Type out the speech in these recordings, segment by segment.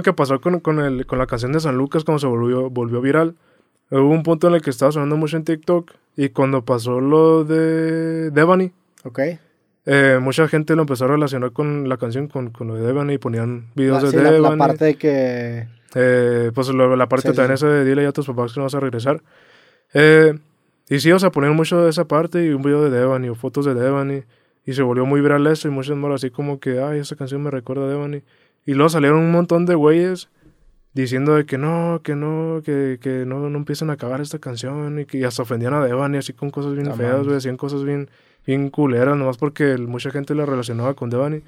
esto que pasó con, con, el, con la canción de San Lucas cuando se volvió, volvió viral, hubo un punto en el que estaba sonando mucho en TikTok y cuando pasó lo de Devani, Ok. eh, mucha gente lo empezó a relacionar con la canción, con, con lo de Devani y ponían videos La, de sí, la- Devani. la parte de que... Eh, pues lo- la parte Sí, también sí. esa de dile a tus papás que no vas a regresar. Eh, y sí, o sea, ponían mucho de esa parte y un video de Devani o fotos de Devani. Y se volvió muy viral eso y muchos moros así como que, ay, esa canción me recuerda a Devani. Y luego salieron un montón de güeyes diciendo de que no, que no, que, que no, no empiecen a acabar esta canción y que hasta ofendían a Devani así con cosas bien feas, güey, hacían cosas bien, bien culeras, nomás porque mucha gente la relacionaba con Devani.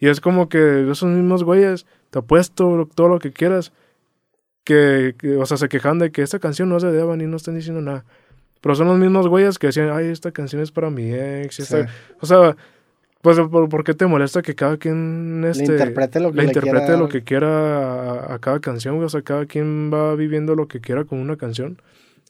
Y es como que esos mismos güeyes, te apuesto todo lo que quieras, que, que, o sea, se quejan de que esta canción no es de Devani, no están diciendo nada. Pero son los mismos güeyes que decían, ay, esta canción es para mi ex. y esta- Sí. O sea, pues, ¿por, por qué te molesta que cada quien le este, interprete lo que le interprete quiera lo que quiera a, a cada canción, güey. O sea, cada quien va viviendo lo que quiera con una canción.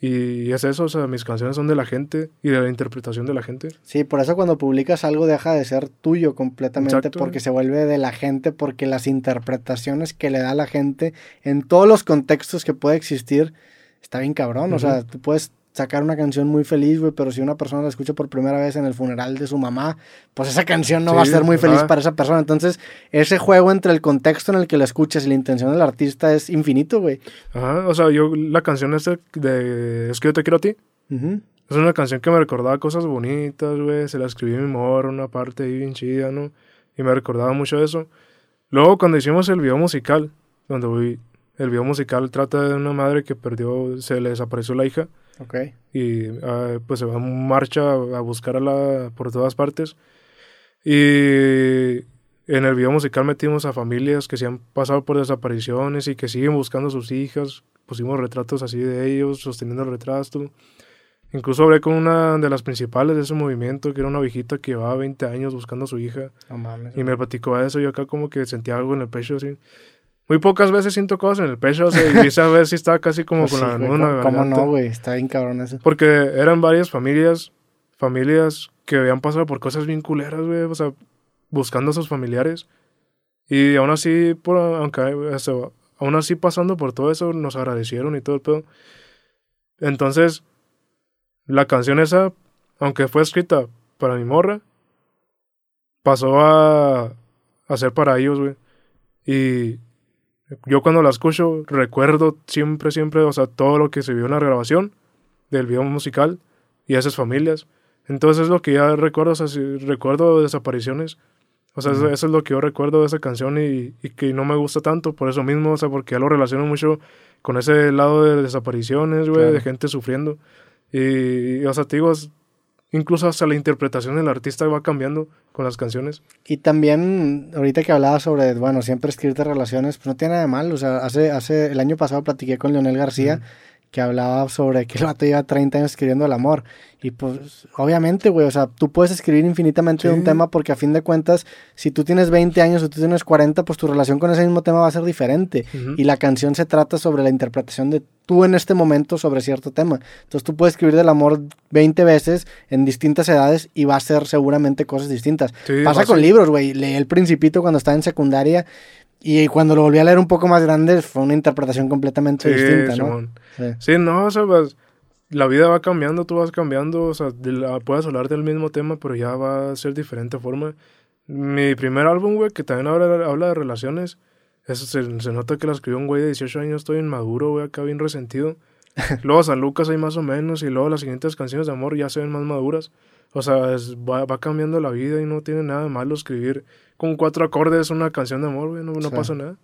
Y es eso, o sea, mis canciones son de la gente y de la interpretación de la gente. Sí, por eso cuando publicas algo deja de ser tuyo completamente Exacto. porque se vuelve de la gente, porque las interpretaciones que le da la gente en todos los contextos que puede existir está bien cabrón. O sea, tú puedes sacar una canción muy feliz, güey, pero si una persona la escucha por primera vez en el funeral de su mamá, pues esa canción no va a ser muy feliz para esa persona. Entonces, ese juego entre el contexto en el que la escuchas y la intención del artista es infinito, güey. Ajá, o sea, yo, la canción esta de Es que yo te quiero a ti. Es una canción que me recordaba cosas bonitas, güey. Se la escribí a mi morro, una parte ahí bien chida, ¿no? Y me recordaba mucho eso. Luego, cuando hicimos el video musical, donde el video musical trata de una madre que perdió, se le desapareció la hija. Ok. Y ah, pues se va en marcha a buscarla por todas partes. Y en el video musical metimos a familias que se han pasado por desapariciones y que siguen buscando a sus hijas. Pusimos retratos así de ellos, sosteniendo el retrato. Incluso hablé con una de las principales de ese movimiento, que era una viejita que llevaba 20 años buscando a su hija. No mames. Y me platicó eso, yo acá como que sentía algo en el pecho así. Muy pocas veces siento cosas en el pecho, o sea, y esa vez sí estaba casi como Pues con sí, la güey, la ¿Cómo, no, güey? Está bien cabrón eso. Porque eran varias familias, familias que habían pasado por cosas bien culeras, güey, o sea, buscando a sus familiares. Y aún así, por, aunque, o sea, aún así pasando por todo eso, nos agradecieron y todo el pedo. Entonces, la canción esa, aunque fue escrita para mi morra, pasó a, a ser para ellos, güey. Y yo cuando la escucho, recuerdo siempre, siempre, o sea, todo lo que se vio en la grabación del video musical y esas familias. Entonces es lo que ya recuerdo, o sea, si recuerdo desapariciones. O sea, eso, es lo que yo recuerdo de esa canción y, y que no me gusta tanto por eso mismo, o sea, porque ya lo relaciono mucho con ese lado de desapariciones, güey, Claro. de gente sufriendo. Y, y, o sea, te digo, es- incluso hasta la interpretación del artista va cambiando con las canciones. Y también, ahorita que hablaba sobre, bueno, siempre escribirte relaciones, pues no tiene nada de mal. O sea, hace, hace, el año pasado platiqué con Leonel García. Que hablaba sobre que el vato lleva 30 años escribiendo el amor. Y pues, obviamente, güey, o sea, tú puedes escribir infinitamente de un tema porque a fin de cuentas, si tú tienes 20 años o tú tienes 40, pues tu relación con ese mismo tema va a ser diferente. Y la canción se trata sobre la interpretación de tú en este momento sobre cierto tema. Entonces tú puedes escribir del amor 20 veces en distintas edades y va a ser seguramente cosas distintas. Sí, Pasa con libros, güey. Leí El Principito cuando estaba en secundaria y cuando lo volví a leer un poco más grande fue una interpretación completamente Sí, distinta, ¿no? Simón. Sí. Sí, no, o sea, pues, la vida va cambiando, tú vas cambiando, o sea, la- puedes hablar del mismo tema, pero ya va a ser diferente forma. Mi primer álbum, güey, que también habla, habla de relaciones, eso se, se nota que la escribió un güey de 18 años, estoy inmaduro, güey, acá bien resentido. luego San Lucas hay más o menos, y luego las siguientes canciones de amor ya se ven más maduras. O sea, es- va, va cambiando la vida y no tiene nada de malo escribir con cuatro acordes una canción de amor, güey, no, no Sí. pasa nada.